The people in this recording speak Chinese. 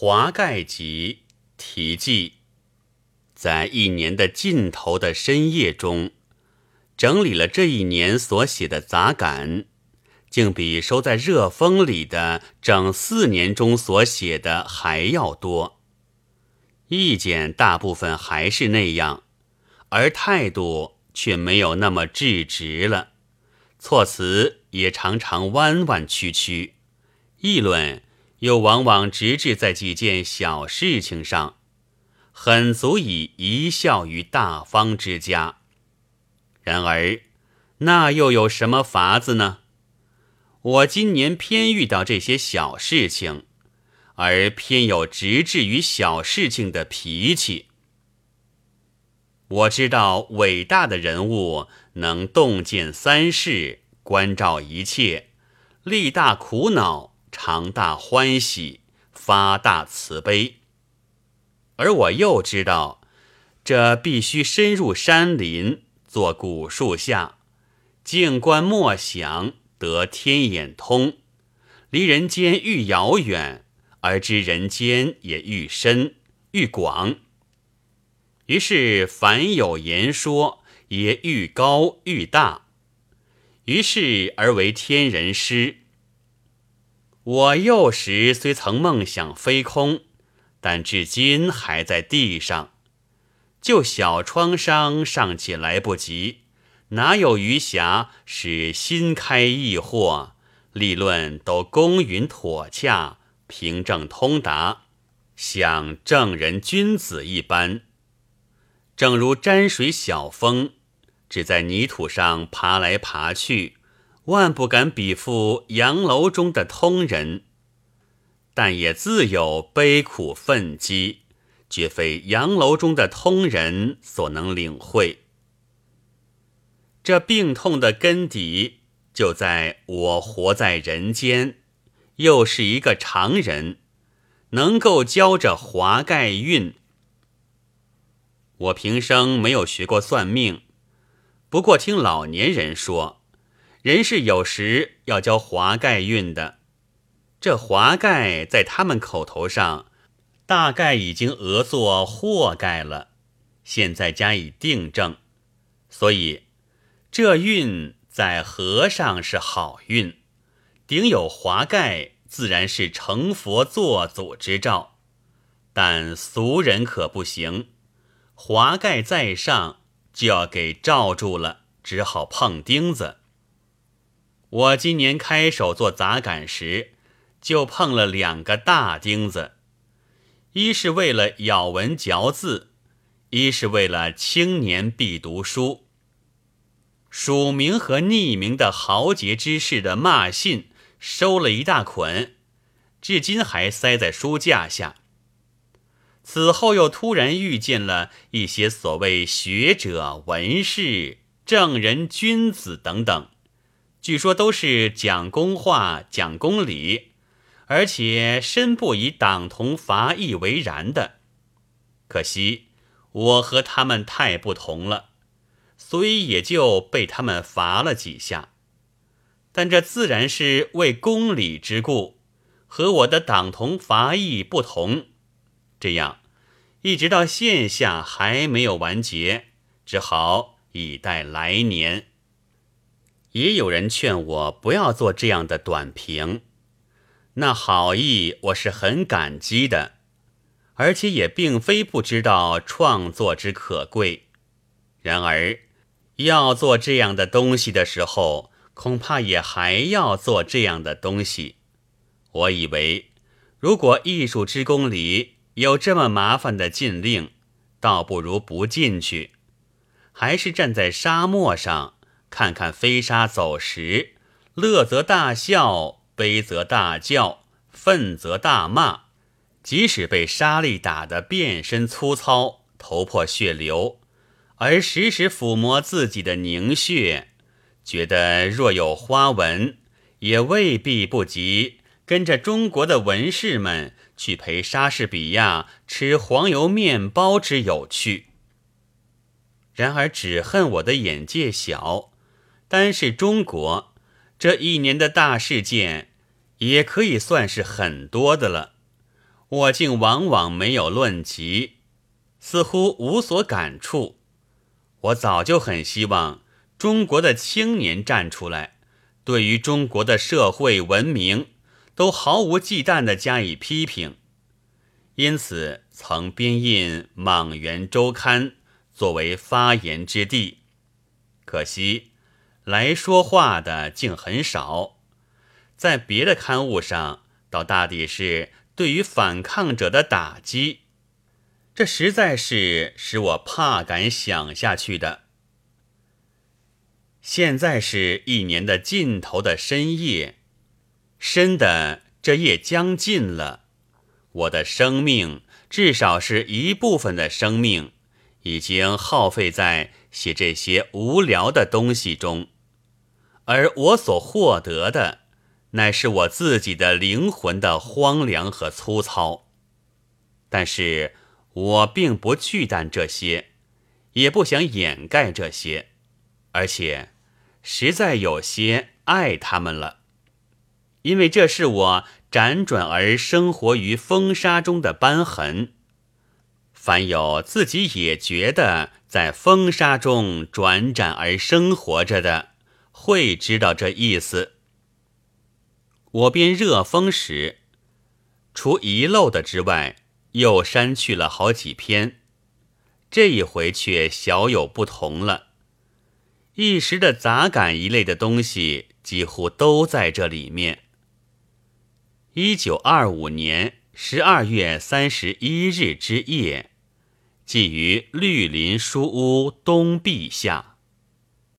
华盖集题记，在一年的尽头的深夜中，整理了这一年所写的杂感，竟比收在热风里的整四年中所写的还要多。意见大部分还是那样，而态度却没有那么直直了，措辞也常常弯弯曲曲，议论。又往往直至在几件小事情上，很足以一笑于大方之家。然而，那又有什么法子呢？我今年偏遇到这些小事情，而偏有直至于小事情的脾气。我知道伟大的人物能洞见三世，关照一切，力大苦恼。常大欢喜，发大慈悲，而我又知道，这必须深入山林，坐古树下，静观默想，得天眼通，离人间愈遥远，而知人间也愈深愈广。于是凡有言说，也愈高愈大。于是而为天人师。我幼时虽曾梦想飞空，但至今还在地上。就小创伤尚且来不及，哪有余暇使心开意惑？立论都公允妥洽，平正通达，像正人君子一般。正如沾水小风，只在泥土上爬来爬去。万不敢比附洋楼中的通人，但也自有悲苦愤激，绝非洋楼中的通人所能领会。这病痛的根底，就在我活在人间，又是一个常人，能够教着华盖运。我平生没有学过算命，不过听老年人说。人是有时要教华盖运的，这华盖在他们口头上，大概已经讹作祸盖了，现在加以订正，所以这运在和尚是好运，顶有华盖自然是成佛作祖之兆，但俗人可不行，华盖在上就要给罩住了，只好碰钉子。我今年开手做杂感时，就碰了两个大钉子，一是为了咬文嚼字，一是为了青年必读书。署名和匿名的豪杰之士的骂信收了一大捆，至今还塞在书架下。此后又突然遇见了一些所谓学者、文士、正人、君子等等。据说都是讲公话、讲公理，而且深不以党同伐异为然的。可惜我和他们太不同了，所以也就被他们罚了几下。但这自然是为公理之故，和我的党同伐异不同。这样，一直到现下还没有完结，只好以待来年。也有人劝我不要做这样的短评，那好意我是很感激的，而且也并非不知道创作之可贵。然而，要做这样的东西的时候，恐怕也还要做这样的东西。我以为，如果艺术之宫里有这么麻烦的禁令，倒不如不进去，还是站在沙漠上。看看飞沙走石，乐则大笑，悲则大叫，愤则大骂。即使被沙粒打得遍身粗糙，头破血流，而时时抚摸自己的凝血，觉得若有花纹，也未必不及跟着中国的文士们去陪莎士比亚吃黄油面包之有趣。然而，只恨我的眼界小。单是中国这一年的大事件，也可以算是很多的了。我竟往往没有论及，似乎无所感触。我早就很希望中国的青年站出来，对于中国的社会文明都毫无忌惮地加以批评，因此曾编印《莽原周刊》作为发言之地。可惜来说话的竟很少，在别的刊物上，倒大抵是。对于反抗者的打击，这实在是使我怕敢想下去的。现在是一年的尽头的深夜，深的这夜将尽了。我的生命，至少是一部分的生命，已经耗费在写这些无聊的东西中，而我所获得的。乃是我自己的灵魂的荒凉和粗糙，但是我并不惧惮这些，也不想掩盖这些，而且实在有些爱他们了，因为这是我辗转而生活于风沙中的斑痕。凡有自己也觉得在风沙中转辗而生活着的，会知道这意思。我编热风时，除遗漏的之外，又删去了好几篇。这一回却小有不同了，一时的杂感一类的东西几乎都在这里面。一九二五年十二月三十一日之夜，寄于绿林书屋东壁下。